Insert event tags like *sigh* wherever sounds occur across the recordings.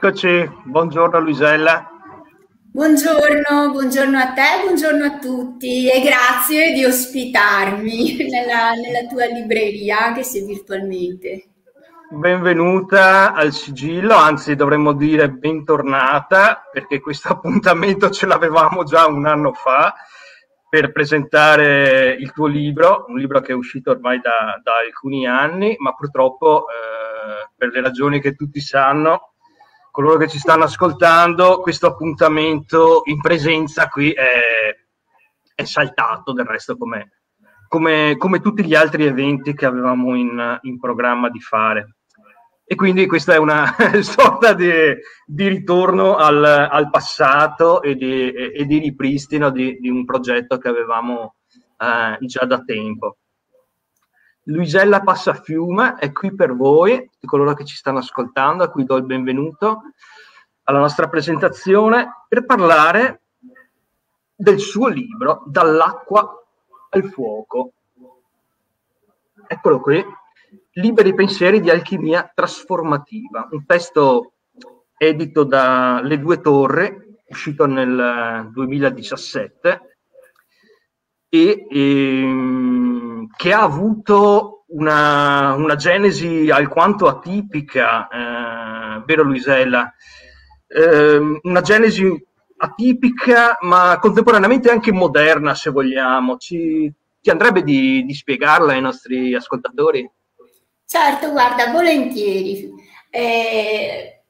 Eccoci, buongiorno Luisella. Buongiorno, buongiorno a te, buongiorno a tutti e grazie di ospitarmi *laughs* nella, nella tua libreria, anche se virtualmente. Benvenuta al sigillo, anzi dovremmo dire bentornata, perché questo *laughs* appuntamento ce l'avevamo già un anno fa per presentare il tuo libro, un libro che è uscito ormai da, da alcuni anni, ma purtroppo eh, per le ragioni che tutti sanno coloro che ci stanno ascoltando, questo appuntamento in presenza qui è, è saltato, del resto come, come, come, tutti gli altri eventi che avevamo in, in programma di fare. E quindi questa è una *laughs* sorta di, di ritorno al, al, passato e di, e di ripristino di, di, un progetto che avevamo eh, già da tempo. Luisella Passafiume è qui per voi, tutti coloro che ci stanno ascoltando, a cui do il benvenuto alla nostra presentazione per parlare del suo libro Dall'acqua al fuoco. Eccolo qui, Liberi pensieri di alchimia trasformativa, un testo edito da Le Due Torri, uscito nel 2017 e, e ehm, che ha avuto una, una genesi alquanto atipica, eh, vero Luisella? Eh, una genesi atipica ma contemporaneamente anche moderna se vogliamo. Ci, ti andrebbe di, di spiegarla ai nostri ascoltatori? Certo, guarda, volentieri. Eh,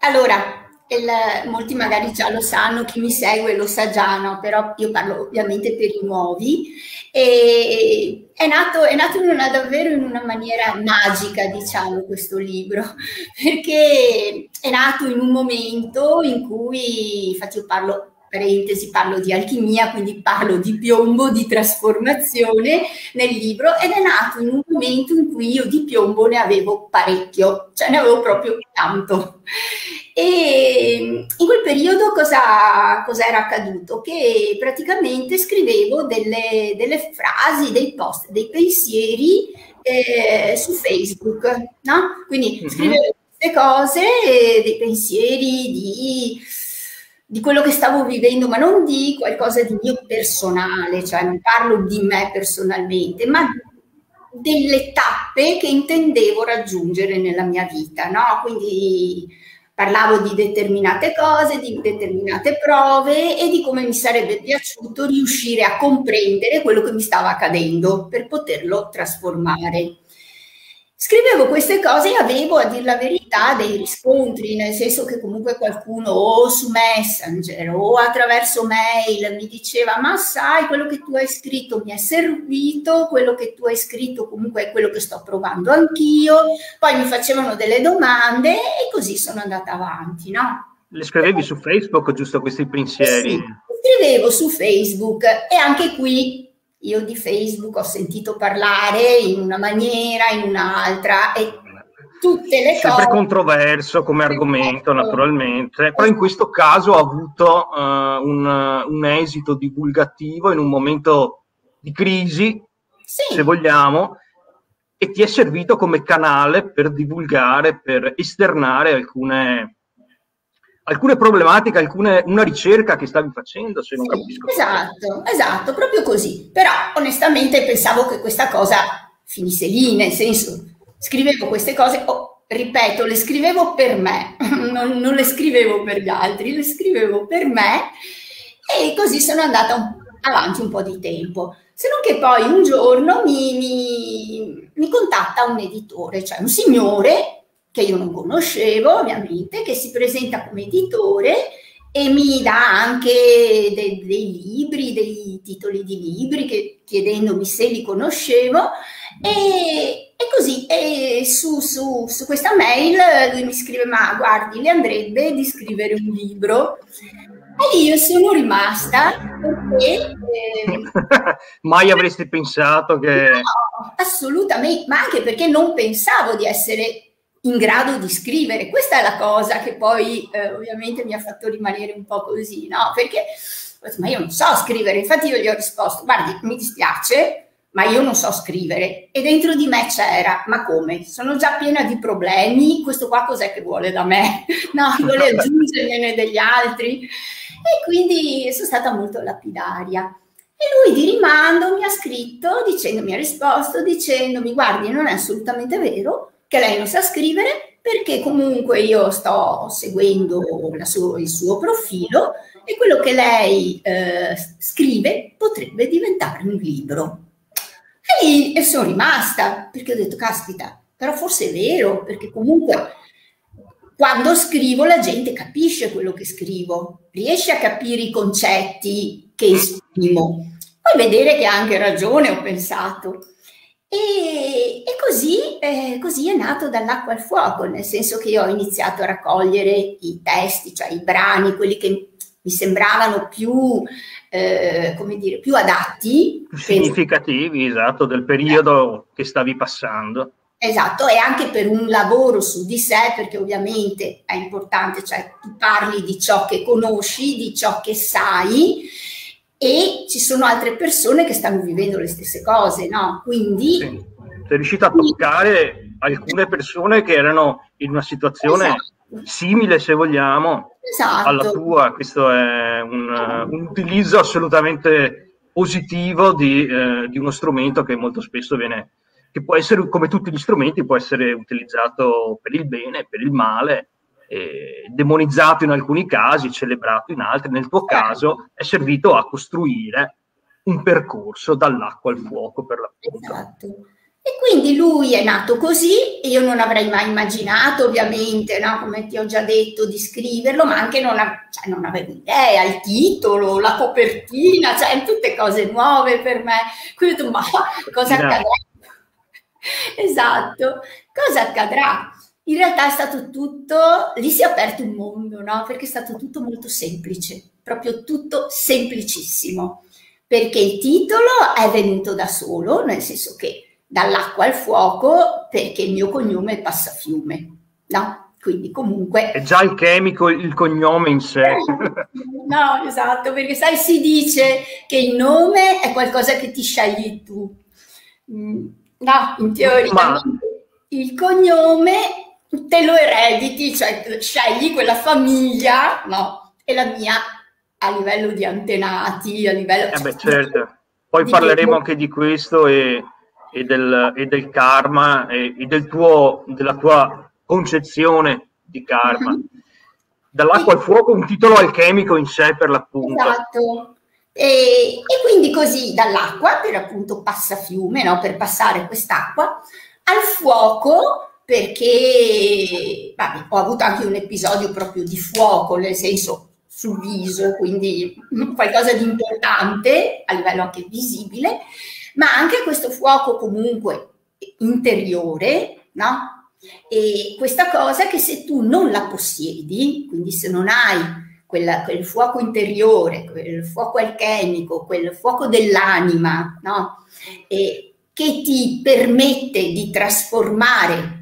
allora, il, molti magari già lo sanno, chi mi segue lo sa già, no? però io parlo ovviamente per i nuovi. E è nato, è nato in una, davvero in una maniera magica, diciamo, questo libro, *laughs* perché è nato in un momento in cui, infatti io parlo parentesi, parlo di alchimia, quindi parlo di piombo, di trasformazione nel libro ed è nato in un momento in cui io di piombo ne avevo parecchio, cioè ne avevo proprio tanto. E in quel periodo cosa, cosa era accaduto? Che praticamente scrivevo delle, delle frasi, dei post, dei pensieri eh, su Facebook, no? Quindi mhm. scrivevo queste cose, dei pensieri di di quello che stavo vivendo, ma non di qualcosa di mio personale, cioè non parlo di me personalmente, ma delle tappe che intendevo raggiungere nella mia vita, no? Quindi parlavo di determinate cose, di determinate prove e di come mi sarebbe piaciuto riuscire a comprendere quello che mi stava accadendo per poterlo trasformare. Scrivevo queste cose e avevo, a dir la verità, dei riscontri, nel senso che comunque qualcuno o su Messenger o attraverso mail mi diceva ma sai, quello che tu hai scritto mi è servito, quello che tu hai scritto comunque è quello che sto provando anch'io, poi mi facevano delle domande e così sono andata avanti, no? Le scrivevi su Facebook, giusto questi pensieri? Sì, scrivevo su Facebook e anche qui io di Facebook ho sentito parlare in una maniera, in un'altra e tutte le Sempre cose... controverso come argomento, naturalmente, però in questo caso ha avuto uh, un, un, esito divulgativo in un momento di crisi, sì. se vogliamo, e ti è servito come canale per divulgare, per esternare alcune alcune problematiche, alcune, una ricerca che stavi facendo, se non sì, capisco. Esatto, esatto, proprio così. Però onestamente pensavo che questa cosa finisse lì, nel senso, scrivevo queste cose, oh, ripeto, le scrivevo per me, *laughs* non, non, le scrivevo per gli altri, le scrivevo per me e così sono andata un, avanti un po' di tempo. Se non che poi un giorno mi, mi, mi contatta un editore, cioè un signore che io non conoscevo ovviamente, che si presenta come editore e mi dà anche de- dei libri, dei titoli di libri che, chiedendomi se li conoscevo e, e così e su, su, su, questa mail lui mi scrive ma guardi le andrebbe di scrivere un libro? E io sono rimasta perché eh, *laughs* mai avresti pensato che no, assolutamente ma anche perché non pensavo di essere in grado di scrivere. Questa è la cosa che poi eh, ovviamente mi ha fatto rimanere un po' così, no? Perché ma io non so scrivere, infatti io gli ho risposto, guardi, mi dispiace, ma io non so scrivere. E dentro di me c'era, ma come? Sono già piena di problemi, questo qua cos'è che vuole da me? *laughs* No, vuole aggiungermene degli altri. E quindi sono stata molto lapidaria. E lui di rimando mi ha scritto dicendo, mi ha risposto dicendomi, guardi, non è assolutamente vero che lei non sa scrivere perché comunque io sto seguendo suo, il suo profilo e quello che lei eh, scrive potrebbe diventare un libro. E lì e sono rimasta perché ho detto, caspita, però forse è vero, perché comunque quando scrivo la gente capisce quello che scrivo, riesce a capire i concetti che esprimo. Puoi vedere che ha anche ragione, ho pensato. E, e così, eh, così, è nato dall'acqua al fuoco, nel senso che io ho iniziato a raccogliere i testi, cioè i brani, quelli che mi sembravano più, eh, come dire, più adatti. Più significativi, esatto, del periodo eh. che stavi passando. Esatto, e anche per un lavoro su di sé, perché ovviamente è importante, cioè tu parli di ciò che conosci, di ciò che sai e ci sono altre persone che stanno vivendo le stesse cose, no? Quindi... Sì. Sei riuscita a toccare alcune persone che erano in una situazione esatto. simile, se vogliamo, esatto. alla tua. Questo è un, un utilizzo assolutamente positivo di, eh, di uno strumento che molto spesso viene che può essere, come tutti gli strumenti, può essere utilizzato per il bene, per il male, eh, demonizzato in alcuni casi, celebrato in altri. Nel tuo caso è servito a costruire un percorso dall'acqua al fuoco per l'appunto. Esatto. E quindi lui è nato così, io non avrei mai immaginato, ovviamente, no? come ti ho già detto, di scriverlo, ma anche non, a- cioè, non avevo idea, il titolo, la copertina, cioè tutte cose nuove per me. Quindi ho detto, ma cosa accadrà? *laughs* esatto, cosa accadrà? In realtà è stato tutto, lì si è aperto un mondo, no? Perché è stato tutto molto semplice, proprio tutto semplicissimo. Perché il titolo è venuto da solo, nel senso che dall'acqua al fuoco, perché il mio cognome è Passafiume, no? Quindi comunque... È già il chemico, il cognome in sé. *laughs* no, esatto, perché sai, si dice che il nome è qualcosa che ti scegli tu. Mm, No, in teoria Ma... il cognome te lo erediti, cioè scegli quella famiglia, no? E la mia a livello di antenati, a livello... Eh beh, certo. Poi parleremo anche di questo e, e, del, e del, karma e, e del tuo, della tua concezione di karma. Mm-hmm. Dall'acqua al fuoco, un titolo alchemico in sé per l'appunto. Esatto. E, quindi così dall'acqua, per appunto passafiume, no? per passare quest'acqua, al fuoco, perché vabbè, ho avuto anche un episodio proprio di fuoco, nel senso sul viso, quindi *laughs* qualcosa di importante a livello anche visibile, ma anche questo fuoco comunque interiore, no? E questa cosa che se tu non la possiedi, quindi se non hai quella, quel fuoco interiore, quel fuoco alchemico, quel fuoco dell'anima, no? E che ti permette di trasformare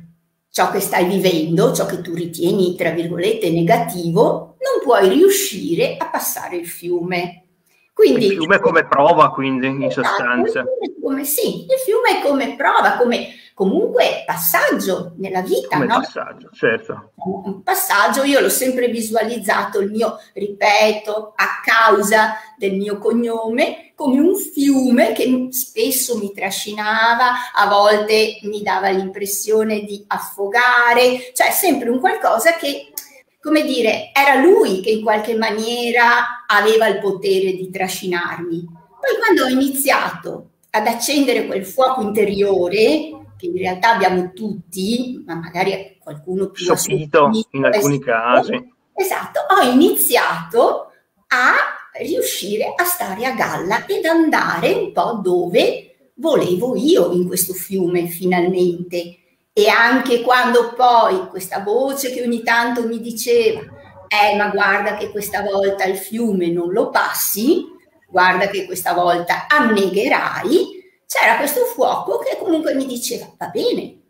ciò che stai vivendo, ciò che tu ritieni, tra virgolette, negativo, non puoi riuscire a passare il fiume. Quindi, il fiume come prova, quindi, in esatto, sostanza. Il come, sì, il fiume è come prova, come comunque passaggio nella vita, Come no? passaggio, certo. Un passaggio, io l'ho sempre visualizzato, il mio, ripeto, a causa del mio cognome, come un fiume che spesso mi trascinava, a volte mi dava l'impressione di affogare, cioè sempre un qualcosa che, come dire, era lui che in qualche maniera aveva il potere di trascinarmi. Poi quando ho iniziato ad accendere quel fuoco interiore, che in realtà abbiamo tutti, ma magari qualcuno più sopito in alcuni casi. Esatto, ho iniziato a riuscire a stare a galla ed andare un po' dove volevo io in questo fiume finalmente. E anche quando poi questa voce che ogni tanto mi diceva, eh ma guarda che questa volta il fiume non lo passi, guarda che questa volta annegherai, c'era questo fuoco che comunque mi diceva va bene,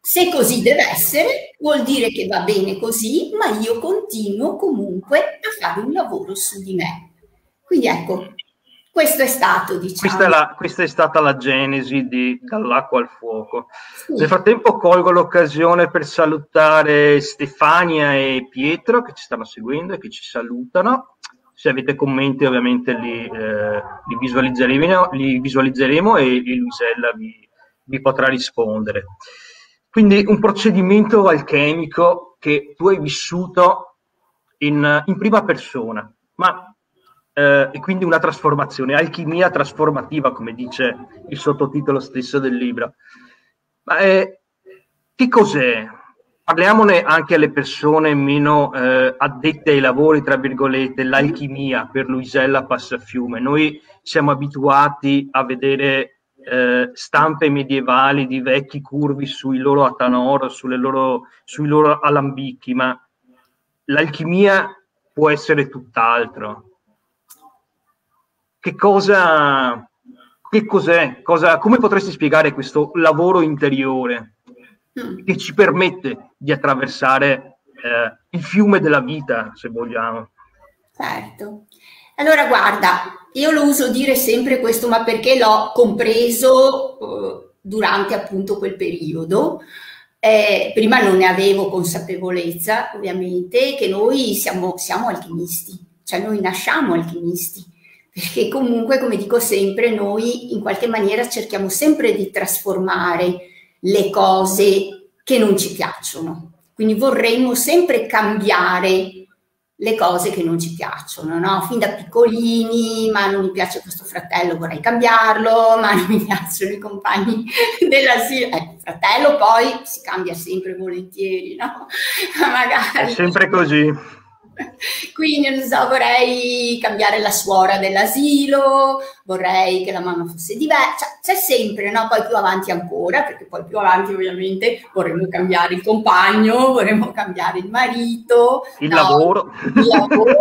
se così deve essere, vuol dire che va bene così, ma io continuo comunque a fare un lavoro su di me. Quindi ecco, questo è stato, diciamo. Questa è, la, questa è stata la genesi di Dall'acqua al fuoco. Sì. Nel frattempo colgo l'occasione per salutare Stefania e Pietro che ci stanno seguendo e che ci salutano. Se avete commenti ovviamente li, eh, li, visualizzeremo, li visualizzeremo, e, e Luisella vi, vi potrà rispondere. Quindi un procedimento alchemico che tu hai vissuto in, in prima persona, ma eh, e quindi una trasformazione, alchimia trasformativa, come dice il sottotitolo stesso del libro. Ma eh, che cos'è? Parliamone anche alle persone meno eh, addette ai lavori, tra virgolette, l'alchimia per Luisella Passafiume. Noi siamo abituati a vedere eh, stampe medievali di vecchi curvi sui loro atanor, loro, sui loro alambicchi, ma l'alchimia può essere tutt'altro. Che cosa, che cos'è, cosa, come potresti spiegare questo lavoro interiore mm. che ci permette di attraversare eh, il fiume della vita, se vogliamo? Certo. Allora, guarda, io lo uso dire sempre questo, ma perché l'ho compreso eh, durante appunto quel periodo. Eh, prima non ne avevo consapevolezza, ovviamente, che noi siamo, siamo alchimisti, cioè noi nasciamo alchimisti perché comunque, come dico sempre, noi in qualche maniera cerchiamo sempre di trasformare le cose che non ci piacciono. Quindi vorremmo sempre cambiare le cose che non ci piacciono, no? Fin da piccolini, ma non mi piace questo fratello, vorrei cambiarlo, ma non mi piacciono i compagni *laughs* dell'asilo. Eh, fratello poi si cambia sempre volentieri, no? *laughs* Magari. È sempre così. *laughs* Quindi, non so, vorrei cambiare la suora dell'asilo, vorrei che la mamma fosse diversa, cioè, c'è sempre, no? Poi più avanti ancora, perché poi più avanti ovviamente vorremmo cambiare il compagno, vorremmo cambiare il marito, il no? lavoro. Il lavoro,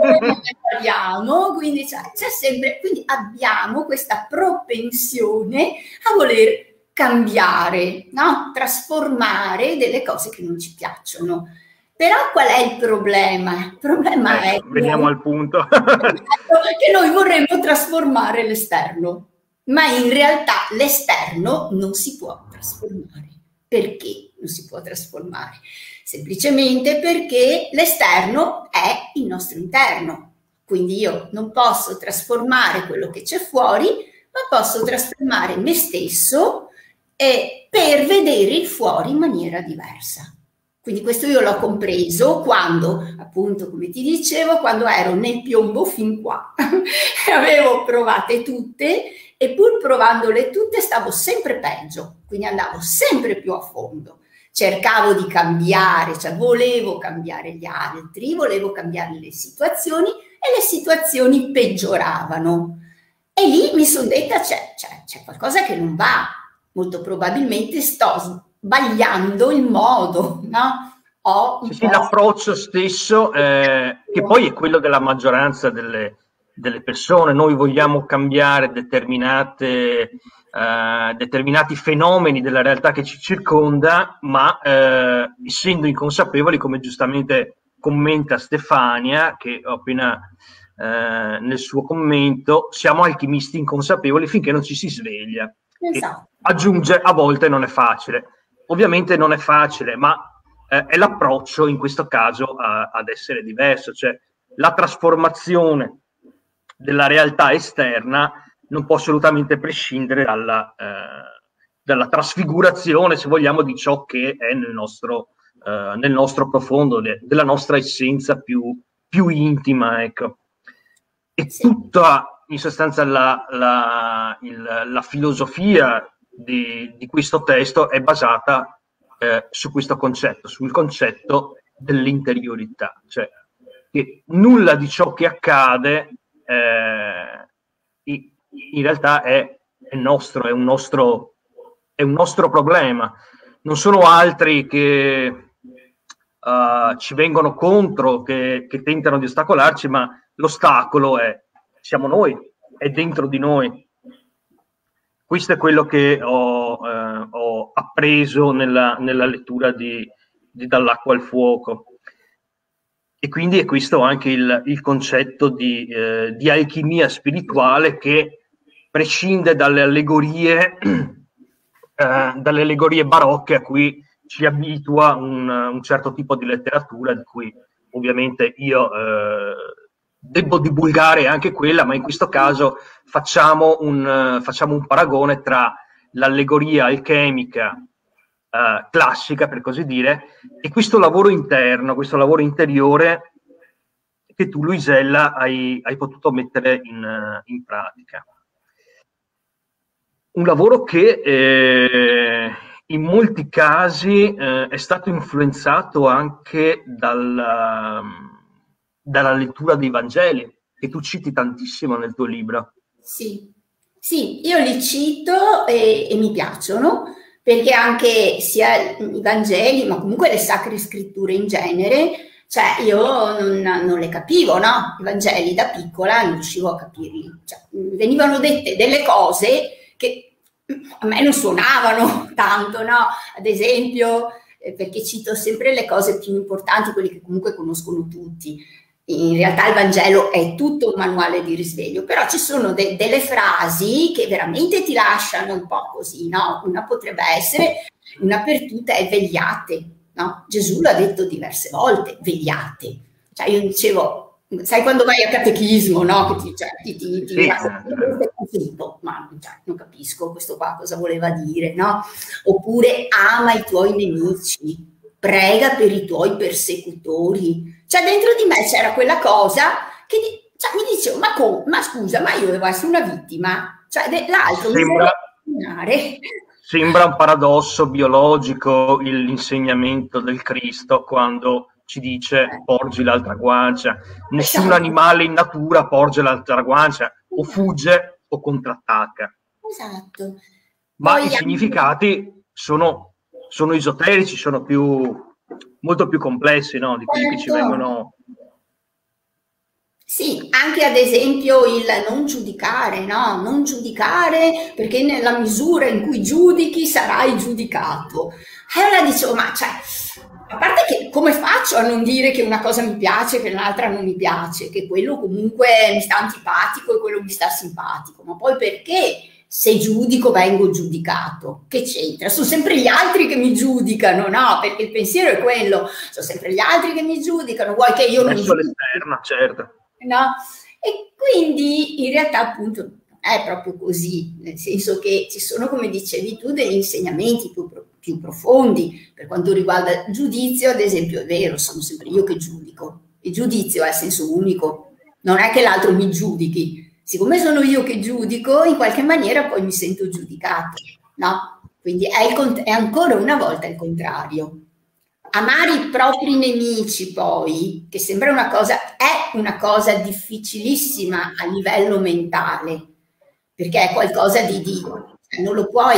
parliamo, quindi cioè, c'è sempre, quindi abbiamo questa propensione a voler cambiare, no? Trasformare delle cose che non ci piacciono. Però qual è il problema? Il problema eh, è veniamo al punto. *laughs* che noi vorremmo trasformare l'esterno, ma in realtà l'esterno non si può trasformare. Perché non si può trasformare? Semplicemente perché l'esterno è il nostro interno. Quindi io non posso trasformare quello che c'è fuori, ma posso trasformare me stesso eh, per vedere il fuori in maniera diversa. Quindi questo io l'ho compreso quando, appunto, come ti dicevo, quando ero nel piombo fin qua. *laughs* Avevo provate tutte e pur provandole tutte stavo sempre peggio, quindi andavo sempre più a fondo. Cercavo di cambiare, cioè volevo cambiare gli altri, volevo cambiare le situazioni e le situazioni peggioravano. E lì mi sono detta c'è, c'è, c'è qualcosa che non va, molto probabilmente sto sbagliando il modo, no? Sì, sì, l'approccio stesso, eh, che poi è quello della maggioranza delle, delle persone. Noi vogliamo cambiare determinate, eh, determinati fenomeni della realtà che ci circonda, ma eh, essendo inconsapevoli, come giustamente commenta Stefania, che ho appena eh, nel suo commento, siamo alchimisti inconsapevoli finché non ci si sveglia. Esatto. Aggiunge, a volte non è facile. Ovviamente non è facile, ma eh, è l'approccio in questo caso a, ad essere diverso, cioè la trasformazione della realtà esterna non può assolutamente prescindere dalla, eh, dalla trasfigurazione, se vogliamo, di ciò che è nel nostro, eh, nel nostro profondo, de, della nostra essenza più, più intima. Ecco. E tutta, in sostanza, la, la, il, la filosofia di, di questo testo è basata eh, su questo concetto, sul concetto dell'interiorità, cioè che nulla di ciò che accade eh, in realtà è, è, nostro, è un nostro, è un nostro problema. Non sono altri che uh, ci vengono contro, che, che tentano di ostacolarci, ma l'ostacolo è siamo noi, è dentro di noi. Questo è quello che ho, eh, ho appreso nella, nella lettura di, di, Dall'acqua al fuoco. E quindi è questo anche il, il concetto di, eh, di, alchimia spirituale che prescinde dalle allegorie, *clears throat* eh, dalle allegorie barocche a cui ci abitua un, un, certo tipo di letteratura, di cui ovviamente io eh, devo divulgare anche quella, ma in questo caso facciamo un, facciamo un paragone tra l'allegoria alchemica eh, classica, per così dire, e questo lavoro interno, questo lavoro interiore che tu, Luisella, hai, hai potuto mettere in, in, pratica. Un lavoro che eh, in molti casi eh, è stato influenzato anche dal, dalla lettura dei Vangeli, che tu citi tantissimo nel tuo libro. Sì, sì io li cito e, e mi piacciono perché anche sia i Vangeli, ma comunque le sacre scritture in genere, cioè io non, non, le capivo, no? I Vangeli da piccola non riuscivo a capirli. Cioè, venivano dette delle cose che a me non suonavano *laughs* tanto, no? Ad esempio, eh, perché cito sempre le cose più importanti, quelle che comunque conoscono tutti in realtà il Vangelo è tutto un manuale di risveglio, però ci sono de- delle frasi che veramente ti lasciano un po' così, no? Una potrebbe essere, una per tutte è vegliate, no? Gesù l'ha detto diverse volte, vegliate. Cioè io dicevo, sai quando vai a catechismo, no? Che ti, cioè, ti, ti, ti sì. ma cioè, non capisco questo qua cosa voleva dire, no? Oppure ama i tuoi nemici, prega per i tuoi persecutori. Cioè dentro di me c'era quella cosa che cioè, mi dicevo, ma, com- ma scusa, ma io devo essere una vittima? Cioè de- l'altro sembra, mi *laughs* sembra un paradosso biologico l'insegnamento del Cristo quando ci dice eh. porgi l'altra guancia. Nessun esatto. animale in natura porge l'altra guancia, o fugge o contrattacca. Esatto. Ma Poi i significati sono sono esoterici, sono più, molto più complessi no? di quelli che ci certo. vengono. Sì, anche ad esempio il non giudicare, no? Non giudicare perché nella misura in cui giudichi sarai giudicato. E allora dicevo, ma cioè, a parte che come faccio a non dire che una cosa mi piace e che l'altra non mi piace, che quello comunque mi sta antipatico e quello mi sta simpatico, ma poi perché se giudico vengo giudicato. Che c'entra? Sono sempre gli altri che mi giudicano, no? Perché il pensiero è quello, sono sempre gli altri che mi giudicano, vuoi che io non mi l'esterna, certo. No? E quindi in realtà appunto è proprio così, nel senso che ci sono, come dicevi tu, degli insegnamenti più, più profondi per quanto riguarda il giudizio, ad esempio, è vero, sono sempre io che giudico. Il giudizio è a senso unico, non è che l'altro mi giudichi, siccome sono io che giudico, in qualche maniera poi mi sento giudicato, no? Quindi è, il, è ancora una volta il contrario. Amare i propri nemici poi, che sembra una cosa, è una cosa difficilissima a livello mentale, perché è qualcosa di, di cioè non lo puoi,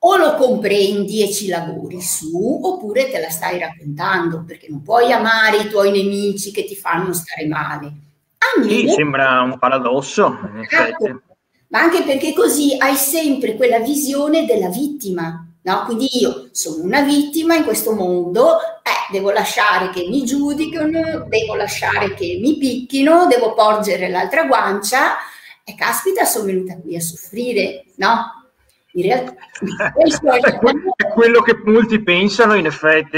o lo comprendi e ci lavori su, oppure te la stai raccontando, perché non puoi amare i tuoi nemici che ti fanno stare male sì, sembra un paradosso, in ecco, ma anche perché così hai sempre quella visione della vittima, no? Quindi io sono una vittima in questo mondo, eh, devo lasciare che mi giudicano, devo lasciare che mi picchino, devo porgere l'altra guancia e caspita sono venuta qui a soffrire, no? In realtà *laughs* è quello che molti pensano in effetti.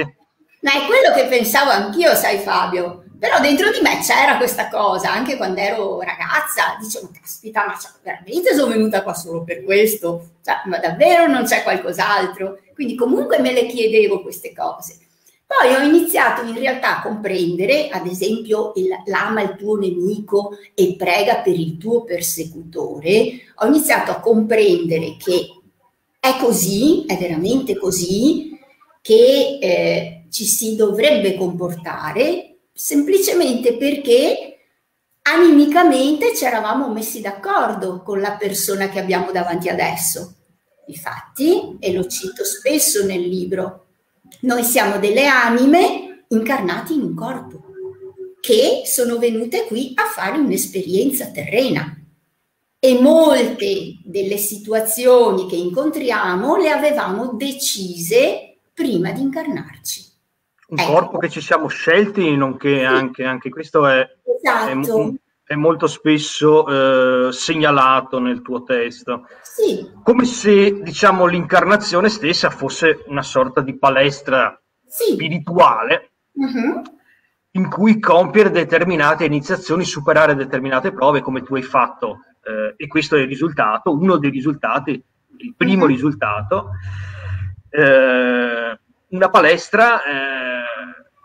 Ma è quello che pensavo anch'io, sai Fabio. Però dentro di me c'era questa cosa, anche quando ero ragazza, dicevo, caspita, ma cioè, veramente sono venuta qua solo per questo? Cioè, ma davvero non c'è qualcos'altro? Quindi comunque me le chiedevo queste cose. Poi ho iniziato in realtà a comprendere, ad esempio, il, l'ama il tuo nemico e prega per il tuo persecutore. Ho iniziato a comprendere che è così, è veramente così, che eh, ci si dovrebbe comportare semplicemente perché animicamente ci eravamo messi d'accordo con la persona che abbiamo davanti adesso. Infatti, e lo cito spesso nel libro, noi siamo delle anime incarnate in un corpo che sono venute qui a fare un'esperienza terrena e molte delle situazioni che incontriamo le avevamo decise prima di incarnarci un ecco. corpo che ci siamo scelti, nonché anche, anche questo è, esatto. è, è molto spesso eh, segnalato nel tuo testo. Sì. Come se, diciamo, l'incarnazione stessa fosse una sorta di palestra sì. spirituale uh-huh. in cui compiere determinate iniziazioni, superare determinate prove come tu hai fatto. Eh, e questo è il risultato, uno dei risultati, il primo uh-huh. risultato. Eh, una palestra eh,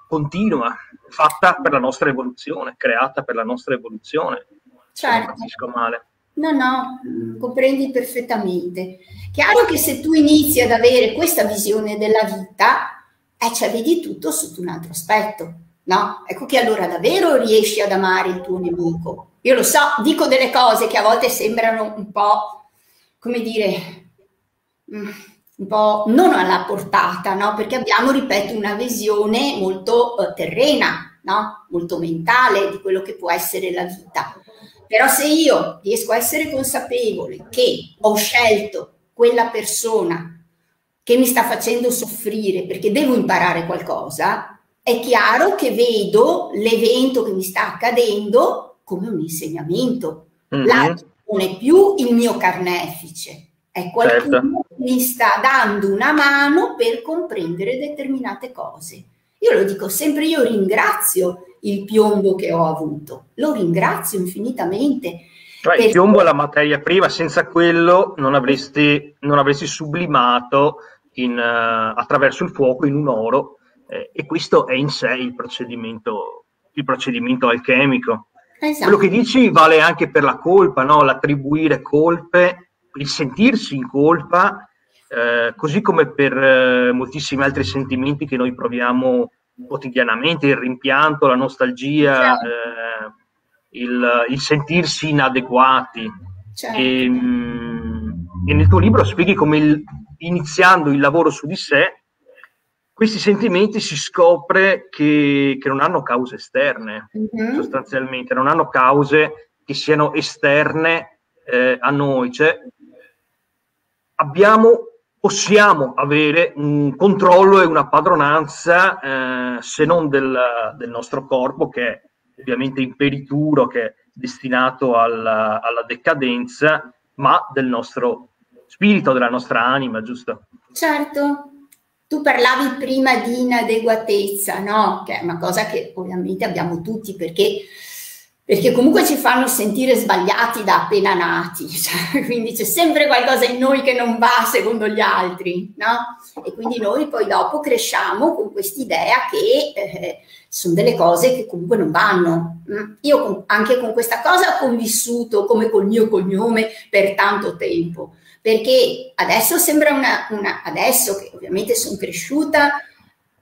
continua, fatta per la nostra evoluzione, creata per la nostra evoluzione. Certo. Non capisco male. No, no, comprendi perfettamente. Chiaro che se tu inizi ad avere questa visione della vita, eh, cioè vedi tutto sotto un altro aspetto, no? Ecco che allora davvero riesci ad amare il tuo nemico. Io lo so, dico delle cose che a volte sembrano un po', come dire, mm, un po' non alla portata, no? Perché abbiamo, ripeto, una visione molto uh, terrena, no? Molto mentale di quello che può essere la vita. Però se io riesco a essere consapevole che ho scelto quella persona che mi sta facendo soffrire perché devo imparare qualcosa, è chiaro che vedo l'evento che mi sta accadendo come un insegnamento. Mm-hmm. Là non è più il mio carnefice, è qualcuno certo. Mi sta dando una mano per comprendere determinate cose. Io lo dico sempre, io ringrazio il piombo che ho avuto, lo ringrazio infinitamente. Cioè, il piombo è la materia prima, senza quello non avresti, non avresti sublimato in, uh, attraverso il fuoco in un oro eh, e questo è in sé il procedimento, il procedimento alchemico. Esatto. Quello che dici vale anche per la colpa, no? l'attribuire colpe il sentirsi in colpa, eh, così come per eh, moltissimi altri sentimenti che noi proviamo quotidianamente, il rimpianto, la nostalgia, certo. eh, il, il, sentirsi inadeguati. Certo. E, mm, e, nel tuo libro spieghi come il, iniziando il lavoro su di sé, questi sentimenti si scopre che, che non hanno cause esterne, mm-hmm. sostanzialmente, non hanno cause che siano esterne eh, a noi. Cioè, abbiamo, possiamo avere un controllo e una padronanza, eh, se non del, del, nostro corpo, che è ovviamente imperituro, che è destinato alla, alla decadenza, ma del nostro spirito, della nostra anima, giusto? Certo, tu parlavi prima di inadeguatezza, no? Che è una cosa che ovviamente abbiamo tutti perché perché comunque ci fanno sentire sbagliati da appena nati, *laughs* cioè, quindi c'è sempre qualcosa in noi che non va secondo gli altri, no? E quindi noi poi dopo cresciamo con quest'idea che eh, sono delle cose che comunque non vanno. Mm? Io con, anche con questa cosa ho convissuto come col mio cognome per tanto tempo, perché adesso sembra una, una adesso che ovviamente sono cresciuta,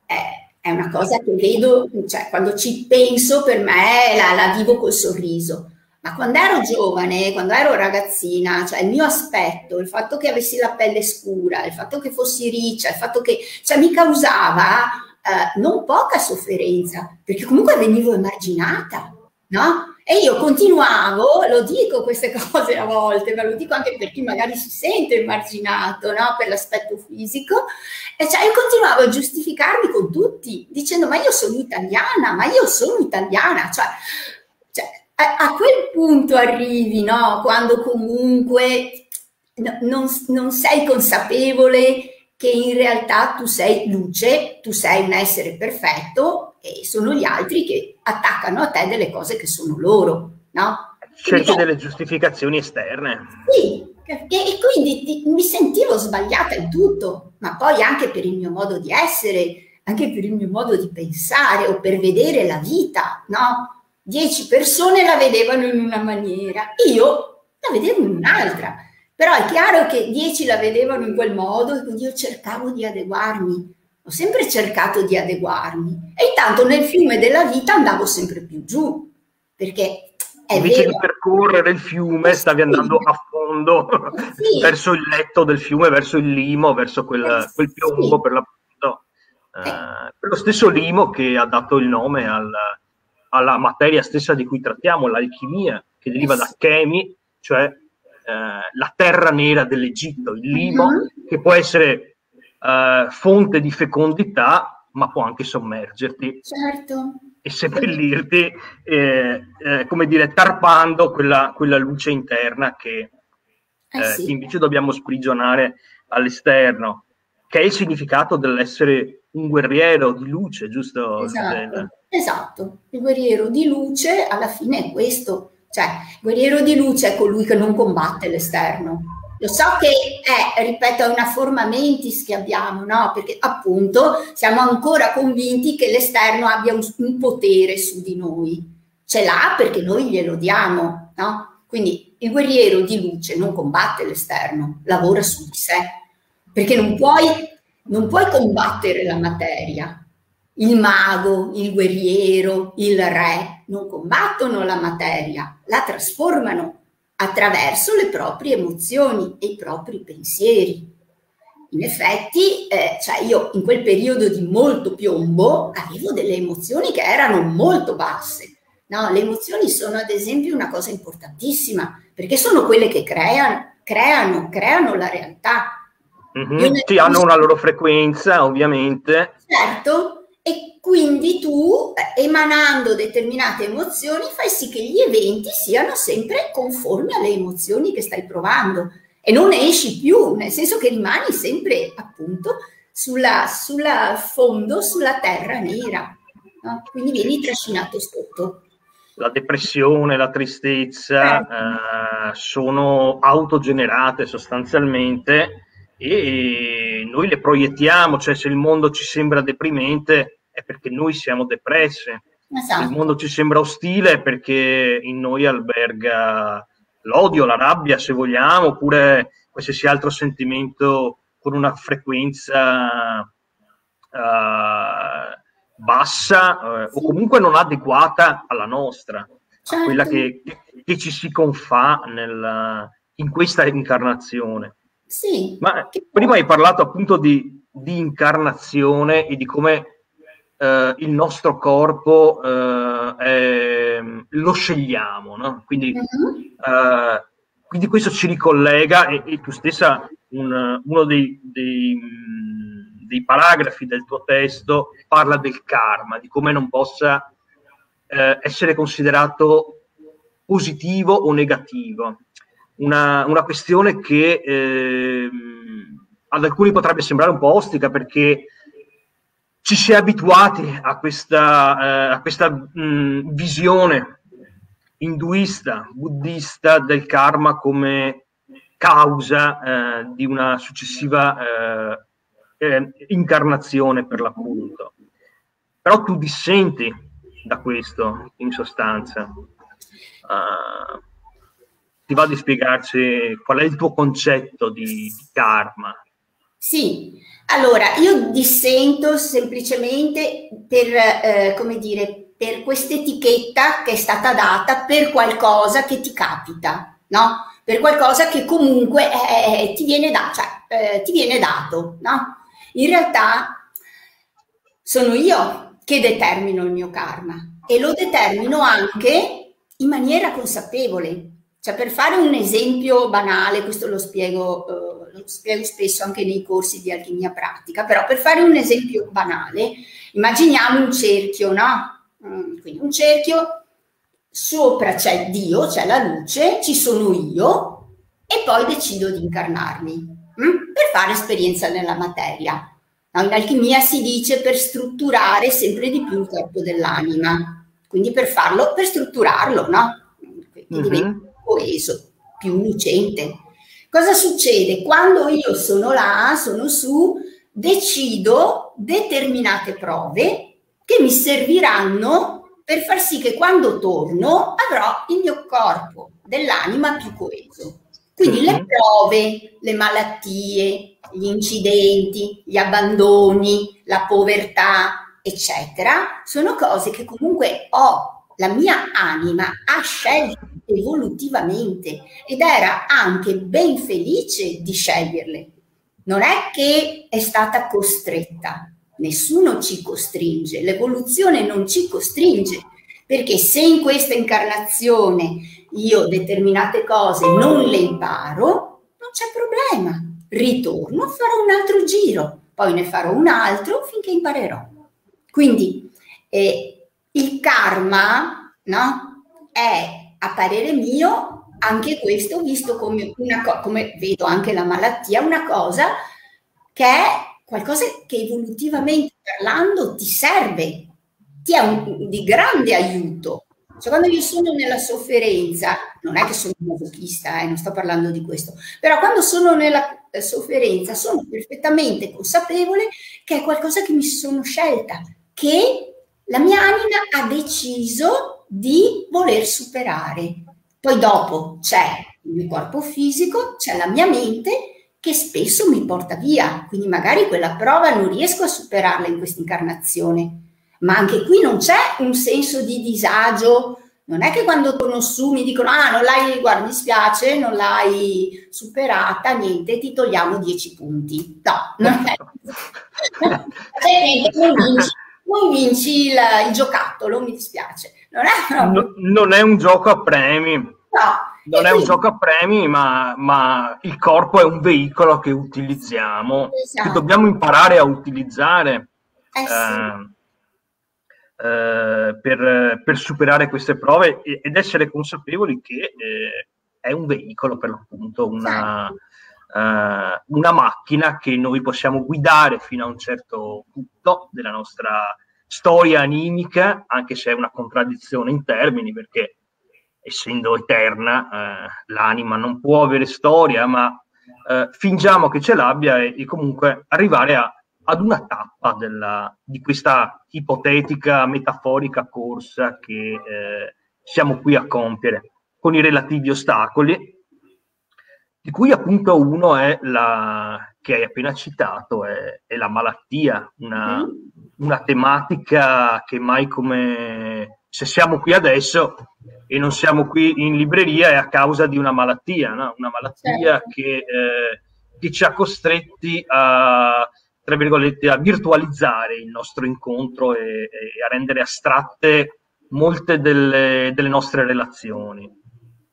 eh, è una cosa che vedo, cioè quando ci penso per me la, la vivo col sorriso. Ma quando ero giovane, quando ero ragazzina, cioè il mio aspetto, il fatto che avessi la pelle scura, il fatto che fossi riccia, il fatto che cioè, mi causava eh, non poca sofferenza, perché comunque venivo emarginata, no? E io continuavo, lo dico queste *laughs* cose a volte, ma lo dico anche per chi magari si sente emarginato no? per l'aspetto fisico, e cioè io continuavo a giustificarmi con tutti, dicendo ma io sono italiana, ma io sono italiana, cioè, cioè a, a, quel punto arrivi, no? quando comunque no, non, non sei consapevole che in realtà tu sei luce, tu sei un essere perfetto e sono gli altri che attaccano a te delle cose che sono loro, no? Cerchi delle giustificazioni esterne. Sì, e, e quindi ti, mi sentivo sbagliata in tutto, ma poi anche per il mio modo di essere, anche per il mio modo di pensare o per vedere la vita, no? Dieci persone la vedevano in una maniera, io la vedevo in un'altra. Però è chiaro che dieci la vedevano in quel modo e quindi io cercavo di adeguarmi ho sempre cercato di adeguarmi e intanto nel fiume della vita andavo sempre più giù, perché è Invece vero. di percorrere il fiume stavi andando a fondo sì. *laughs* verso il letto del fiume, verso il limo, verso quel, eh, quel piombo sì. per l'appunto. Eh, eh. Per lo stesso limo che ha dato il nome al, alla materia stessa di cui trattiamo, l'alchimia, che deriva eh, da chemi, cioè eh, la terra nera dell'Egitto, il limo, mm-hmm. che può essere eh, fonte di fecondità, ma può anche sommergerti. Certo. e seppellirti, eh, eh, come dire, tarpando quella, quella luce interna che, eh, eh sì. invece dobbiamo sprigionare all'esterno, che è il significato dell'essere un guerriero di luce, giusto? Esatto, esatto. il guerriero di luce alla fine è questo, cioè il guerriero di luce è colui che non combatte l'esterno, lo so che è, ripeto, è una forma mentis che abbiamo, no? Perché appunto siamo ancora convinti che l'esterno abbia un, un potere su di noi. Ce l'ha perché noi glielo diamo, no? Quindi il guerriero di luce non combatte l'esterno, lavora su di sé, perché non puoi, non puoi combattere la materia. Il mago, il guerriero, il re non combattono la materia, la trasformano attraverso le proprie emozioni e i propri pensieri. In effetti, eh, cioè io in quel periodo di molto piombo avevo delle emozioni che erano molto basse. No, le emozioni sono ad esempio una cosa importantissima perché sono quelle che creano, creano, creano la realtà. Mm-hmm. Sì, hanno una loro frequenza, ovviamente. Certo, e quindi tu, emanando determinate emozioni, fai sì che gli eventi siano sempre conformi alle emozioni che stai provando e non esci più, nel senso che rimani sempre appunto sulla, sulla fondo, sulla terra nera. No? Quindi vieni trascinato sotto. La depressione, la tristezza eh. Eh, sono autogenerate sostanzialmente e noi le proiettiamo, cioè se il mondo ci sembra deprimente, è perché noi siamo depresse. Esatto. Il mondo ci sembra ostile perché in noi alberga l'odio, la rabbia, se vogliamo, oppure qualsiasi altro sentimento con una frequenza uh, bassa uh, o comunque non adeguata alla nostra, certo. a quella che, che, ci si confà nel, in questa incarnazione. Sì. Ma prima hai parlato appunto di, di incarnazione e di come eh, il nostro corpo eh, è, lo scegliamo, no? quindi, uh-huh. quindi, questo ci ricollega e, e tu stessa un, uno dei, dei, dei, paragrafi del tuo testo parla del karma, di come non possa eh, essere considerato positivo o negativo. Una, una questione che eh, ad alcuni potrebbe sembrare un po' ostica perché ci si è abituati a questa, eh, a questa mh, visione induista, buddista del karma come causa eh, di una successiva eh, eh incarnazione per l'appunto. Però tu dissenti da questo, in sostanza. Uh, ti va di spiegarci qual è il tuo concetto di, di karma? Sì, allora, io dissento semplicemente per, eh, come dire, per quest'etichetta che è stata data per qualcosa che ti capita, no? Per qualcosa che comunque eh, ti, viene da, cioè, eh, ti viene dato, no? In realtà sono io che determino il mio karma e lo determino anche in maniera consapevole. Cioè, per fare un esempio banale, questo lo spiego eh, lo spiego spesso anche nei corsi di alchimia pratica, però per fare un esempio banale, immaginiamo un cerchio, no? Mm, quindi un cerchio, sopra c'è Dio, c'è la luce, ci sono io e poi decido di incarnarmi hm? per fare esperienza nella materia. In alchimia si dice per strutturare sempre di più il corpo dell'anima, quindi per farlo, per strutturarlo, no? Quindi mm-hmm. diventa coeso, più lucente. Cosa succede? Quando io sono là, sono su, decido determinate prove che mi serviranno per far sì che quando torno avrò il mio corpo dell'anima più coeso. Quindi le prove, le malattie, gli incidenti, gli abbandoni, la povertà, eccetera, sono cose che comunque ho, la mia anima ha scelto evolutivamente ed era anche ben felice di sceglierle. Non è che è stata costretta, nessuno ci costringe, l'evoluzione non ci costringe, perché se in questa incarnazione io determinate cose non le imparo, non c'è problema, ritorno, farò un altro giro, poi ne farò un altro finché imparerò. Quindi eh, il karma, no? È a parere mio anche questo visto come una cosa, come vedo anche la malattia, una cosa che è qualcosa che evolutivamente parlando ti serve, ti è un, di grande aiuto. Cioè, quando io sono nella sofferenza, non è che sono un masochista, eh, non sto parlando di questo, però quando sono nella sofferenza sono perfettamente consapevole che è qualcosa che mi sono scelta, che la mia anima ha deciso di voler superare. Poi dopo c'è il mio corpo fisico, c'è la mia mente che spesso mi porta via, quindi magari quella prova non riesco a superarla in questa incarnazione, ma anche qui non c'è un senso di disagio, non è che quando torno su mi dicono ah non l'hai, guarda mi spiace, non l'hai superata, niente, ti togliamo 10 punti. No, non è. *laughs* non vinci, non vinci il, il, giocattolo, mi dispiace. Non è, no, non è un gioco a premi. No. Non è un gioco a premi, ma, ma, il corpo è un veicolo che utilizziamo, esatto. che dobbiamo imparare a utilizzare. Eh sì. eh, eh, per, per, superare queste prove ed essere consapevoli che eh, è un veicolo per l'appunto, una, eh, una, macchina che noi possiamo guidare fino a un certo punto della nostra storia animica, anche se è una contraddizione in termini, perché essendo eterna eh, l'anima non può avere storia, ma eh, fingiamo che ce l'abbia e, e comunque arrivare a ad una tappa della, di questa ipotetica, metaforica corsa che eh, siamo qui a compiere, con i relativi ostacoli, di cui appunto uno è la che hai appena citato, è, è la malattia, una, mm. Una, tematica che mai come se siamo qui adesso e non siamo qui in libreria è a causa di una malattia, no? una malattia certo. che, eh, che ci ha costretti a tra virgolette, a virtualizzare il nostro incontro e, e a rendere astratte molte delle, delle nostre relazioni.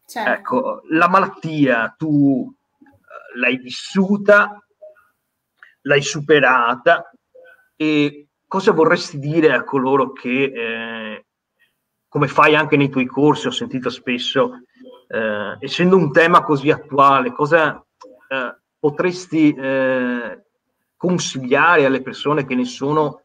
Certo. Ecco, la malattia tu uh, l'hai vissuta, l'hai superata e cosa vorresti dire a coloro che, eh, come fai anche nei tuoi corsi, ho sentito spesso, eh, essendo un tema così attuale, cosa eh, potresti eh, consigliare alle persone che ne sono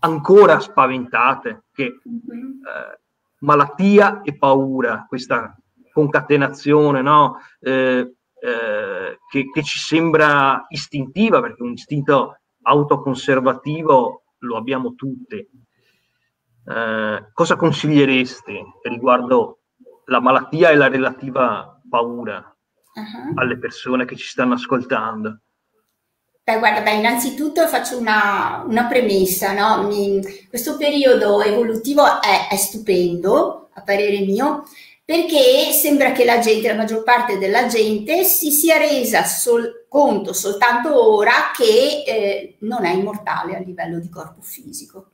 ancora spaventate, che eh, malattia e paura, questa concatenazione no? eh, che, che, ci sembra istintiva, perché un istinto autoconservativo lo abbiamo tutti. Eh, cosa consiglieresti riguardo la malattia e la relativa paura uh-huh. alle persone che ci stanno ascoltando? Beh, guarda, beh, innanzitutto faccio una, una premessa, no? Mi, questo periodo evolutivo è, è, stupendo, a parere mio, perché sembra che la gente, la maggior parte della gente, si sia resa sol, conto soltanto ora che eh, non è immortale a livello di corpo fisico.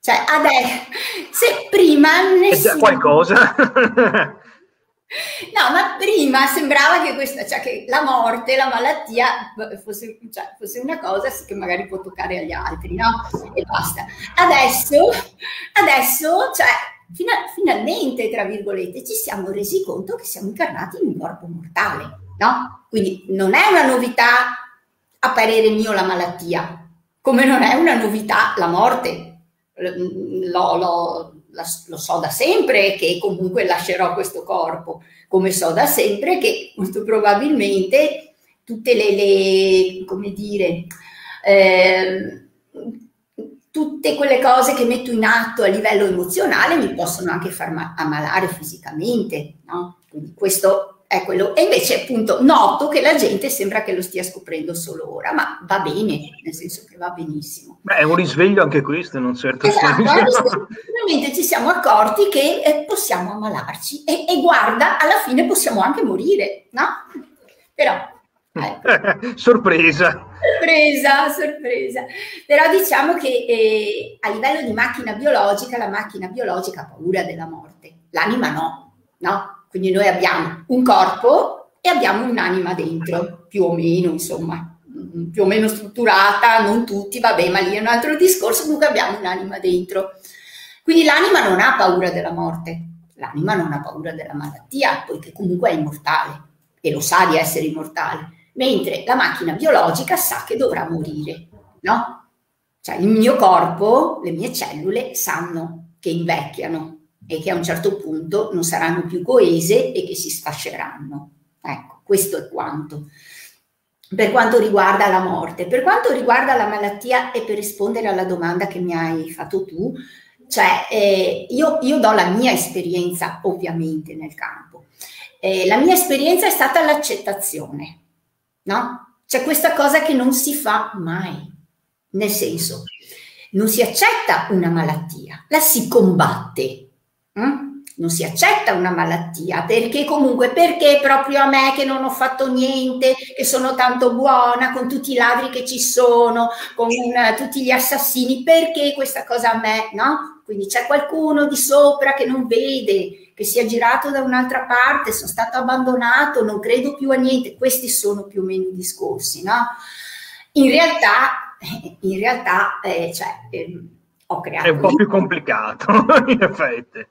Cioè, adesso, se prima nessuno... È qualcosa. *laughs* No, ma prima sembrava che, questa, cioè che la morte, la malattia fosse, cioè, fosse, una cosa che magari può toccare agli altri, no? E basta. Adesso, adesso cioè, fina, finalmente, tra virgolette, ci siamo resi conto che siamo incarnati in un corpo mortale, no? Quindi non è una novità, a parere mio, la malattia, come non è una novità la morte. L'ho, l'ho, lo so da sempre che comunque lascerò questo corpo, come so da sempre che molto probabilmente tutte le, le come dire, eh, tutte quelle cose che metto in atto a livello emozionale mi possono anche far ammalare fisicamente, no? Quindi questo è quello. E invece appunto noto che la gente sembra che lo stia scoprendo solo ora, ma va bene, nel senso che va benissimo. Beh, è un risveglio anche questo in un certo esatto, senso. Finalmente ci siamo accorti che eh, possiamo ammalarci e, e, guarda, alla fine possiamo anche morire, no? Però... Eh. sorpresa. Sorpresa, sorpresa. Però diciamo che eh, a livello di macchina biologica, la macchina biologica ha paura della morte, l'anima no, no? Quindi noi abbiamo un corpo e abbiamo un'anima dentro, più o meno, insomma, mm, più o meno strutturata, non tutti, vabbè, ma lì è un altro discorso, comunque abbiamo un'anima dentro. Quindi l'anima non ha paura della morte, l'anima non ha paura della malattia, poiché comunque è immortale e lo sa di essere immortale, mentre la macchina biologica sa che dovrà morire, no? Cioè il mio corpo, le mie cellule sanno che invecchiano e che a un certo punto non saranno più coese e che si sfasceranno. Ecco, questo è quanto. Per quanto riguarda la morte, per quanto riguarda la malattia e per rispondere alla domanda che mi hai fatto tu, cioè eh, io, io, do la mia esperienza ovviamente nel campo. Eh, la mia esperienza è stata l'accettazione, no? C'è questa cosa che non si fa mai, nel senso, non si accetta una malattia, la si combatte. Hm? Non si accetta una malattia perché comunque perché proprio a me che non ho fatto niente, che sono tanto buona con tutti i ladri che ci sono, con uh, tutti gli assassini, perché questa cosa a me, no? Quindi c'è qualcuno di sopra che non vede, che si è girato da un'altra parte, sono stato abbandonato, non credo più a niente. Questi sono più o meno i discorsi, no? In realtà in realtà eh, cioè, eh, ho creato... È un po' più complicato, *laughs* in effetti.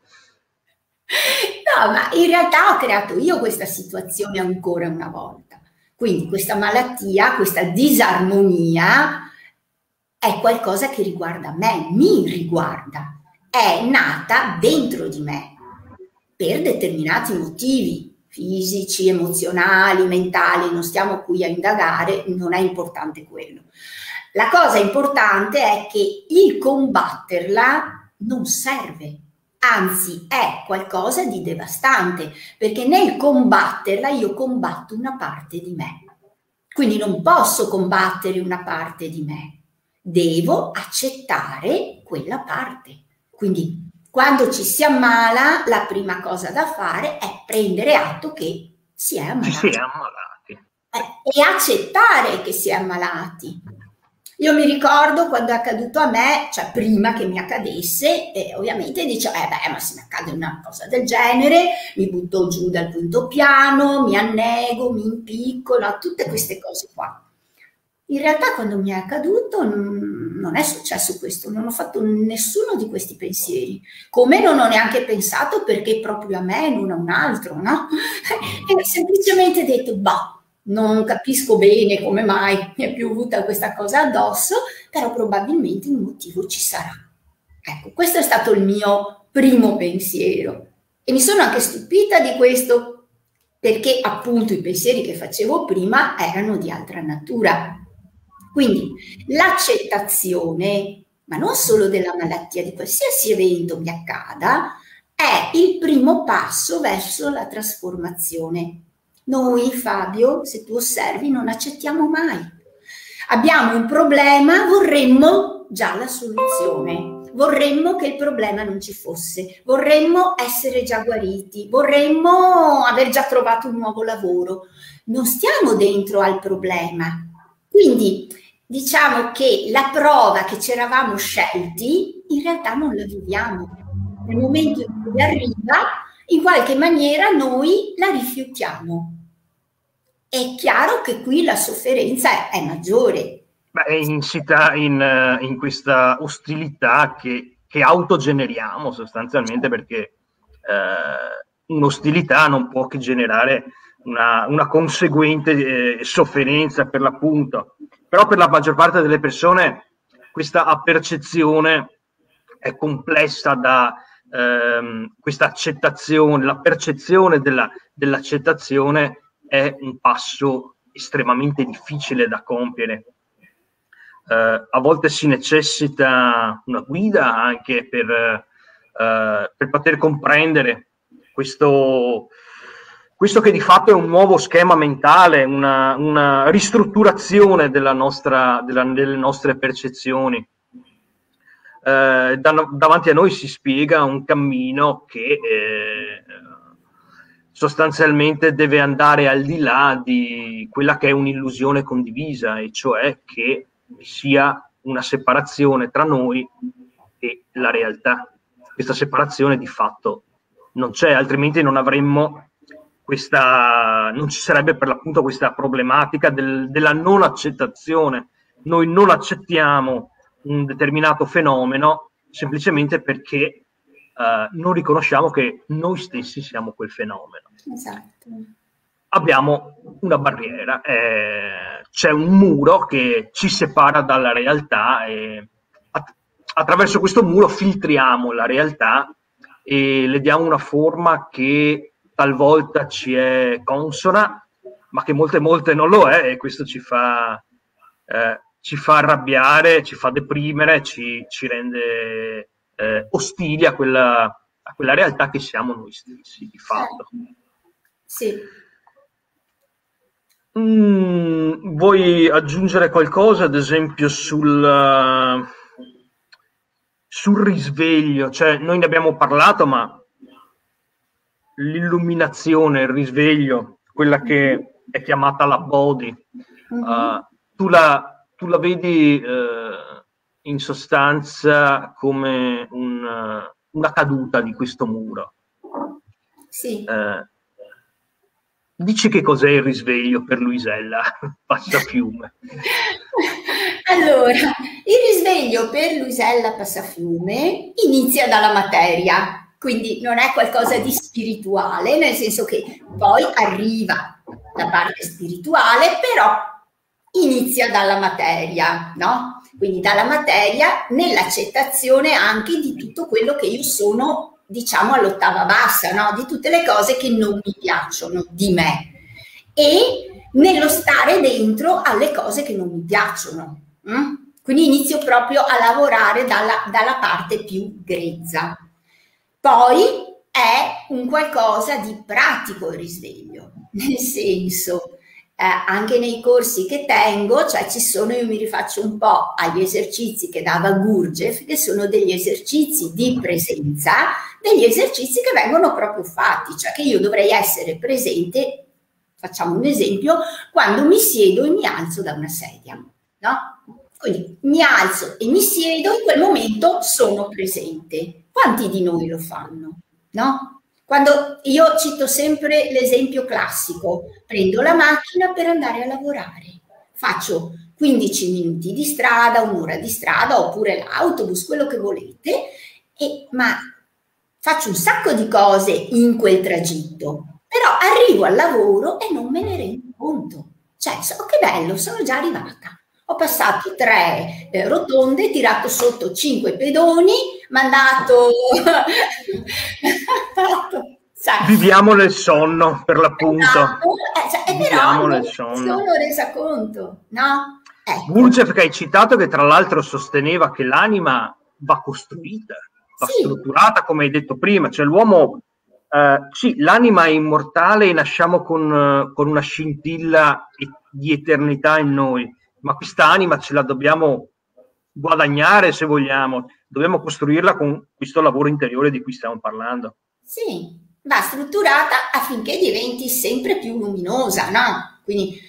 No, ma in realtà ho creato io questa situazione ancora una volta. Quindi questa malattia, questa disarmonia è qualcosa che riguarda me, mi riguarda, è nata dentro di me per determinati motivi fisici, emozionali, mentali, non stiamo qui a indagare, non è importante quello. La cosa importante è che il combatterla non serve, anzi è qualcosa di devastante, perché nel combatterla io combatto una parte di me. Quindi non posso combattere una parte di me, devo accettare quella parte. Quindi quando ci si ammala, la prima cosa da fare è prendere atto che si è ammalati. Si è ammalati. Eh, e accettare che si è ammalati. Io mi ricordo quando è accaduto a me, cioè prima che mi accadesse, e ovviamente dicevo, eh beh, ma se mi accade una cosa del genere, mi butto giù dal quinto piano, mi annego, mi impiccolo, tutte queste cose qua. In realtà quando mi è accaduto non è successo questo, non ho fatto nessuno di questi pensieri, come non ho neanche pensato perché proprio a me non a un altro, no? *laughs* E ho semplicemente detto, bah, non capisco bene come mai mi è piovuta questa cosa addosso, però probabilmente il motivo ci sarà. Ecco, questo è stato il mio primo pensiero e mi sono anche stupita di questo perché appunto i pensieri che facevo prima erano di altra natura. Quindi l'accettazione, ma non solo della malattia, di qualsiasi evento mi accada, è il primo passo verso la trasformazione noi, Fabio, se tu osservi, non accettiamo mai. Abbiamo un problema, vorremmo già la soluzione. Vorremmo che il problema non ci fosse, vorremmo essere già guariti, vorremmo aver già trovato un nuovo lavoro. Non stiamo dentro al problema. Quindi diciamo che la prova che ci eravamo scelti in realtà non la viviamo. Nel momento in cui arriva, in qualche maniera noi la rifiutiamo. È chiaro che qui la sofferenza è, maggiore. Beh, è insita in, eh, in questa ostilità che, che, autogeneriamo sostanzialmente perché eh, un'ostilità non può che generare una, una conseguente eh, sofferenza per l'appunto. Però per la maggior parte delle persone questa percezione è complessa da, ehm, questa accettazione, la percezione della, dell'accettazione è un passo estremamente difficile da compiere. Eh, a volte si necessita una guida anche per, eh, per poter comprendere questo, questo che di fatto è un nuovo schema mentale, una, una ristrutturazione della nostra, della, delle nostre percezioni eh, da, davanti a noi si spiega un cammino che eh, sostanzialmente deve andare al di là di quella che è un'illusione condivisa, e cioè che sia una separazione tra noi e la realtà. Questa separazione di fatto non c'è, altrimenti non avremmo questa, non ci sarebbe per l'appunto questa problematica del, della non accettazione. Noi non accettiamo un determinato fenomeno semplicemente perché uh, non riconosciamo che noi stessi siamo quel fenomeno. Esatto. Abbiamo una barriera, eh, c'è un muro che ci separa dalla realtà e att- attraverso questo muro filtriamo la realtà e le diamo una forma che talvolta ci è consona, ma che molte volte non lo è e questo ci fa, eh, ci fa arrabbiare, ci fa deprimere, ci, ci rende eh, ostili a quella, a quella, realtà che siamo noi stessi, di fatto. Sì. Mm, vuoi aggiungere qualcosa, ad esempio, sul, sul risveglio? Cioè, noi ne abbiamo parlato, ma l'illuminazione, il risveglio, quella che è chiamata la body, uh, tu, la, tu, la, vedi uh, in sostanza come un, una caduta di questo muro. Sì. Uh, dici che cos'è il risveglio per Luisella *laughs* Passafiume? *laughs* allora, il risveglio per Luisella Passafiume inizia dalla materia, quindi non è qualcosa di spirituale, nel senso che poi arriva la parte spirituale, però inizia dalla materia, no? Quindi dalla materia nell'accettazione anche di tutto quello che io sono, diciamo, all'ottava bassa, no? Di tutte le cose che non mi piacciono di me. E nello stare dentro alle cose che non mi piacciono. Hm? Quindi inizio proprio a lavorare dalla, dalla parte più grezza. Poi è un qualcosa di pratico il risveglio, *laughs* nel senso, eh, anche nei corsi che tengo, cioè ci sono, io mi rifaccio un po' agli esercizi che dava Gurdjieff, che sono degli esercizi di presenza, degli esercizi che vengono proprio fatti, cioè che io dovrei essere presente, facciamo un esempio, quando mi siedo e mi alzo da una sedia, no? Quindi mi alzo e mi siedo, in quel momento sono presente. Quanti di noi lo fanno? No? Quando io cito sempre l'esempio classico, prendo la macchina per andare a lavorare, faccio 15 minuti di strada, un'ora di strada oppure l'autobus, quello che volete, e, ma faccio un sacco di cose in quel tragitto, però arrivo al lavoro e non me ne rendo conto. Cioè, oh che bello, sono già arrivata. Ho passato tre eh, rotonde, tirato sotto cinque pedoni, mandato... *laughs* Viviamo nel sonno, per l'appunto. Esatto. Eh, cioè, Viviamo nel sonno. sono resa conto, no? Ecco. Gurdjieff che hai citato, che tra l'altro sosteneva che l'anima va costruita, va sì. strutturata, come hai detto prima, cioè l'uomo... Uh, sì, l'anima è immortale e nasciamo con, uh, con una scintilla di eternità in noi, ma quest'anima ce la dobbiamo guadagnare se vogliamo, dobbiamo costruirla con questo lavoro interiore di cui stiamo parlando. Sì, va strutturata affinché diventi sempre più luminosa, no? Quindi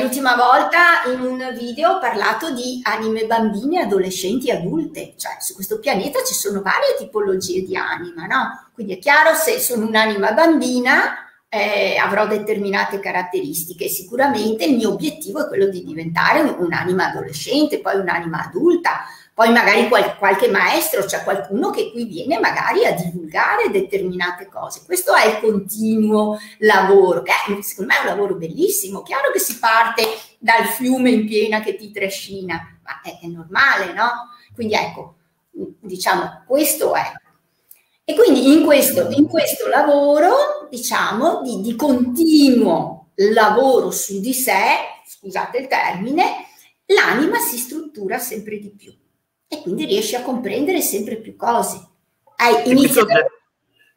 l'ultima volta in un video ho parlato di anime bambine, adolescenti e adulte, cioè su questo pianeta ci sono varie tipologie di anima, no? Quindi è chiaro se sono un'anima bambina eh, avrò determinate caratteristiche. Sicuramente il mio obiettivo è quello di diventare un'anima adolescente, poi un'anima adulta, poi magari qual- qualche maestro, cioè qualcuno che qui viene magari a divulgare determinate cose. Questo è il continuo lavoro, che è, secondo me è un lavoro bellissimo. Chiaro che si parte dal fiume in piena che ti trascina, ma è, è normale, no? Quindi ecco, diciamo, questo è. E quindi in questo, in questo lavoro, diciamo, di, di continuo lavoro su di sé, scusate il termine, l'anima si struttura sempre di più e quindi riesce a comprendere sempre più cose. Hai iniziato...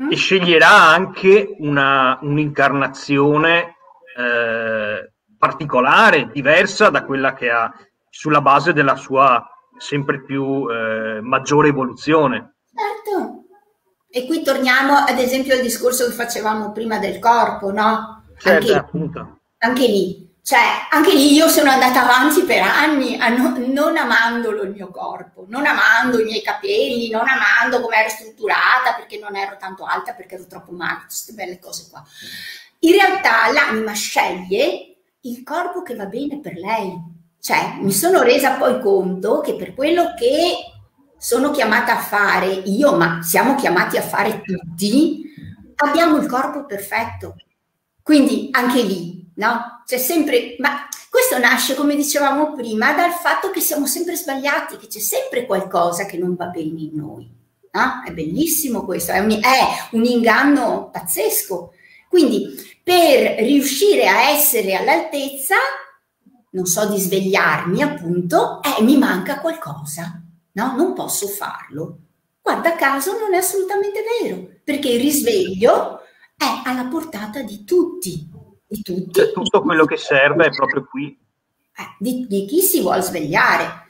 Mm? E sceglierà anche una, un'incarnazione eh, particolare, diversa da quella che ha sulla base della sua sempre più eh, maggiore evoluzione. Certo, e qui torniamo ad esempio al discorso che facevamo prima del corpo, no? Certo, anche, appunto. Anche lì, cioè, anche lì io sono andata avanti per anni no, non amandolo il mio corpo, non amando i miei capelli, non amando come ero strutturata, perché non ero tanto alta, perché ero troppo magra, queste belle cose qua. In realtà l'anima sceglie il corpo che va bene per lei. Cioè, mi sono resa poi conto che per quello che sono chiamata a fare io, ma siamo chiamati a fare tutti, abbiamo il corpo perfetto. Quindi anche lì, no? C'è sempre, ma questo nasce, come dicevamo prima, dal fatto che siamo sempre sbagliati, che c'è sempre qualcosa che non va bene in noi. No? È bellissimo questo, è un, è un inganno pazzesco. Quindi per riuscire a essere all'altezza, non so di svegliarmi appunto, eh, mi manca qualcosa, no? Non posso farlo. Guarda caso non è assolutamente vero, perché il risveglio è alla portata di tutti di tutti. Cioè, tutto quello che serve è proprio qui. Eh, di, di chi si vuole svegliare.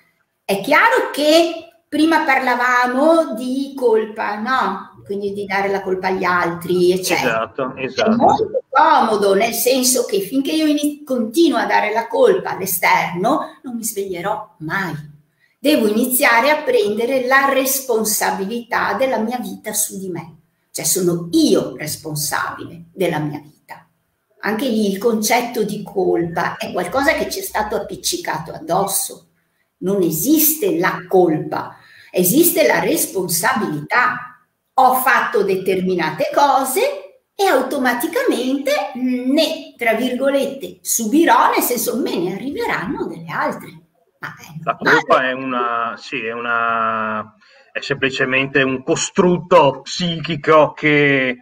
È chiaro che prima parlavamo di colpa, no? Quindi di dare la colpa agli altri, eccetera. Esatto, esatto. È molto comodo, nel senso che finché io in- continuo a dare la colpa all'esterno, non mi sveglierò mai. Devo iniziare a prendere la responsabilità della mia vita su di me. Cioè sono io responsabile della mia vita anche lì il concetto di colpa è qualcosa che ci è stato appiccicato addosso. Non esiste la colpa, esiste la responsabilità. Ho fatto determinate cose e automaticamente ne, tra virgolette, subirò, nel senso me ne arriveranno delle altre. la colpa è una, sì, è una, è semplicemente un costrutto psichico che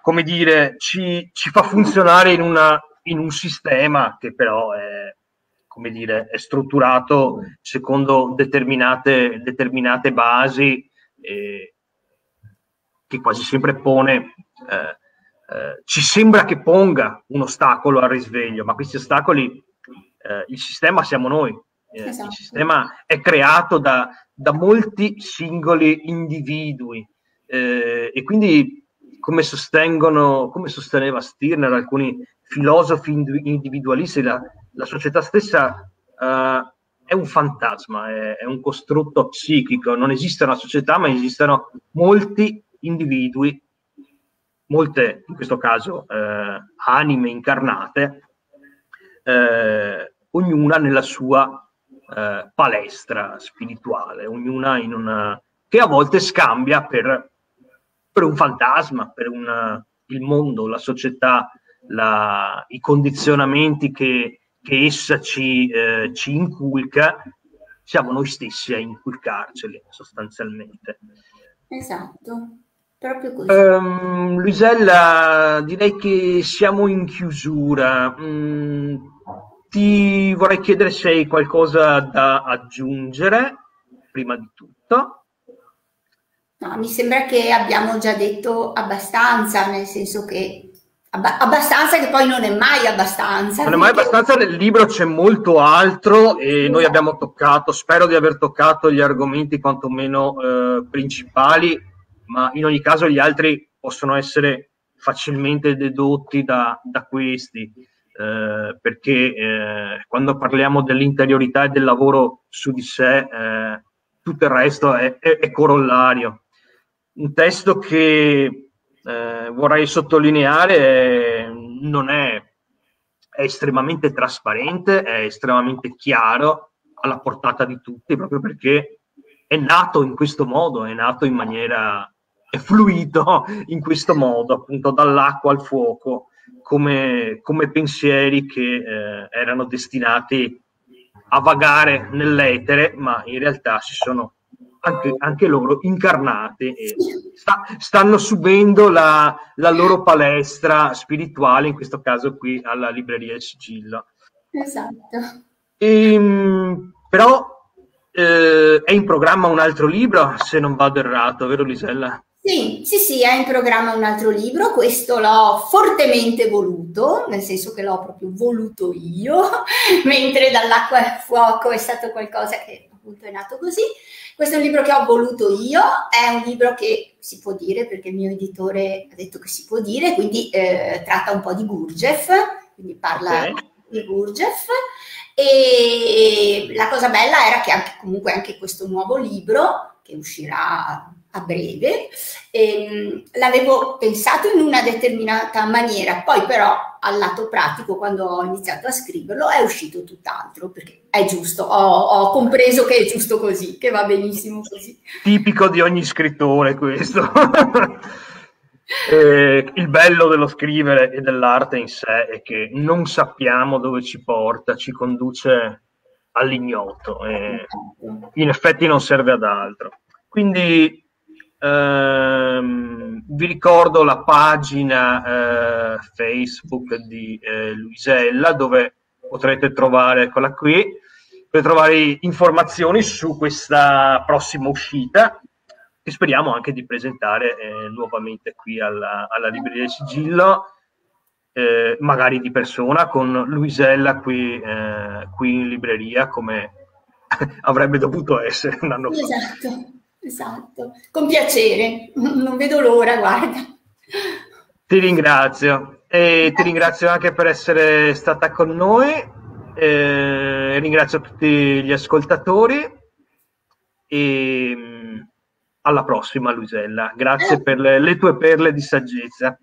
come dire, ci, ci fa funzionare in, una, in, un sistema che però è, come dire, è strutturato secondo determinate, determinate basi eh, che quasi sempre pone, eh, eh, ci sembra che ponga un ostacolo al risveglio, ma questi ostacoli, eh, il sistema siamo noi. Eh, esatto. Il sistema è creato da, da molti singoli individui eh, e quindi come sostengono, come sosteneva Stirner, alcuni filosofi individualisti, la, la società stessa uh, è un fantasma, è, è, un costrutto psichico, non esiste una società, ma esistono molti individui, molte, in questo caso, eh, anime incarnate, eh, ognuna nella sua eh, palestra spirituale, ognuna in una, che a volte scambia per per un fantasma, per una, il mondo, la società, la, i condizionamenti che, che essa ci, eh, ci, inculca, siamo noi stessi a inculcarceli sostanzialmente. Esatto, proprio così. Um, Luisella, direi che siamo in chiusura. Mm, ti vorrei chiedere se hai qualcosa da aggiungere, prima di tutto. No, mi sembra che abbiamo già detto abbastanza, nel senso che abbastanza che poi non è mai abbastanza. Non è mai abbastanza, nel libro c'è molto altro e noi abbiamo toccato, spero di aver toccato gli argomenti quantomeno eh, principali, ma in ogni caso gli altri possono essere facilmente dedotti da, da questi, eh, perché eh, quando parliamo dell'interiorità e del lavoro su di sé, eh, tutto il resto è, è, è corollario un testo che eh, vorrei sottolineare non è, è estremamente trasparente, è estremamente chiaro, alla portata di tutti, proprio perché è nato in questo modo, è nato in maniera, è fluito in questo modo, appunto dall'acqua al fuoco, come, come pensieri che eh, erano destinati a vagare nell'etere, ma in realtà si sono anche, anche loro incarnate e sta, stanno subendo la, la, loro palestra spirituale, in questo caso qui alla libreria Il Sigillo. Esatto. E, ehm, però eh, è in programma un altro libro, se non vado errato, vero Lisella? Sì, sì, sì, è in programma un altro libro, questo l'ho fortemente voluto, nel senso che l'ho proprio voluto io, *laughs* mentre dall'acqua al fuoco è stato qualcosa che appunto è nato così. Questo è un libro che ho voluto io, è un libro che si può dire perché il mio editore ha detto che si può dire, quindi eh, tratta un po' di Gurdjieff, quindi parla okay. di Gurdjieff. E la cosa bella era che anche, comunque anche questo nuovo libro, che uscirà a breve. Ehm, l'avevo pensato in una determinata maniera, poi però al lato pratico, quando ho iniziato a scriverlo, è uscito tutt'altro, perché è giusto, ho, ho compreso che è giusto così, che va benissimo così. Tipico di ogni scrittore questo. *laughs* Eh, il bello dello scrivere e dell'arte in sé è che non sappiamo dove ci porta, ci conduce all'ignoto e in effetti non serve ad altro. Quindi ehm, vi ricordo la pagina eh, Facebook di eh, Luisella dove potrete trovare, eccola qui, potete trovare informazioni su questa prossima uscita che speriamo anche di presentare eh, nuovamente qui alla, alla Libreria Sigillo, eh, magari di persona, con Luisella qui, eh, qui in libreria, come *laughs* avrebbe dovuto essere un anno esatto, fa. Esatto, con piacere, non vedo l'ora, guarda. Ti ringrazio. E ti ringrazio anche per essere stata con noi, eh, ringrazio tutti gli ascoltatori. E alla prossima Luisella, grazie per le, le tue perle di saggezza.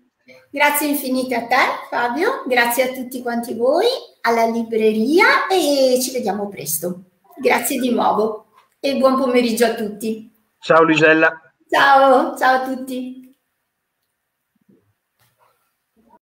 Grazie infinite a te Fabio, grazie a tutti quanti voi, alla libreria e ci vediamo presto. Grazie di nuovo. E buon pomeriggio a tutti. Ciao Luisella. Ciao, ciao a tutti.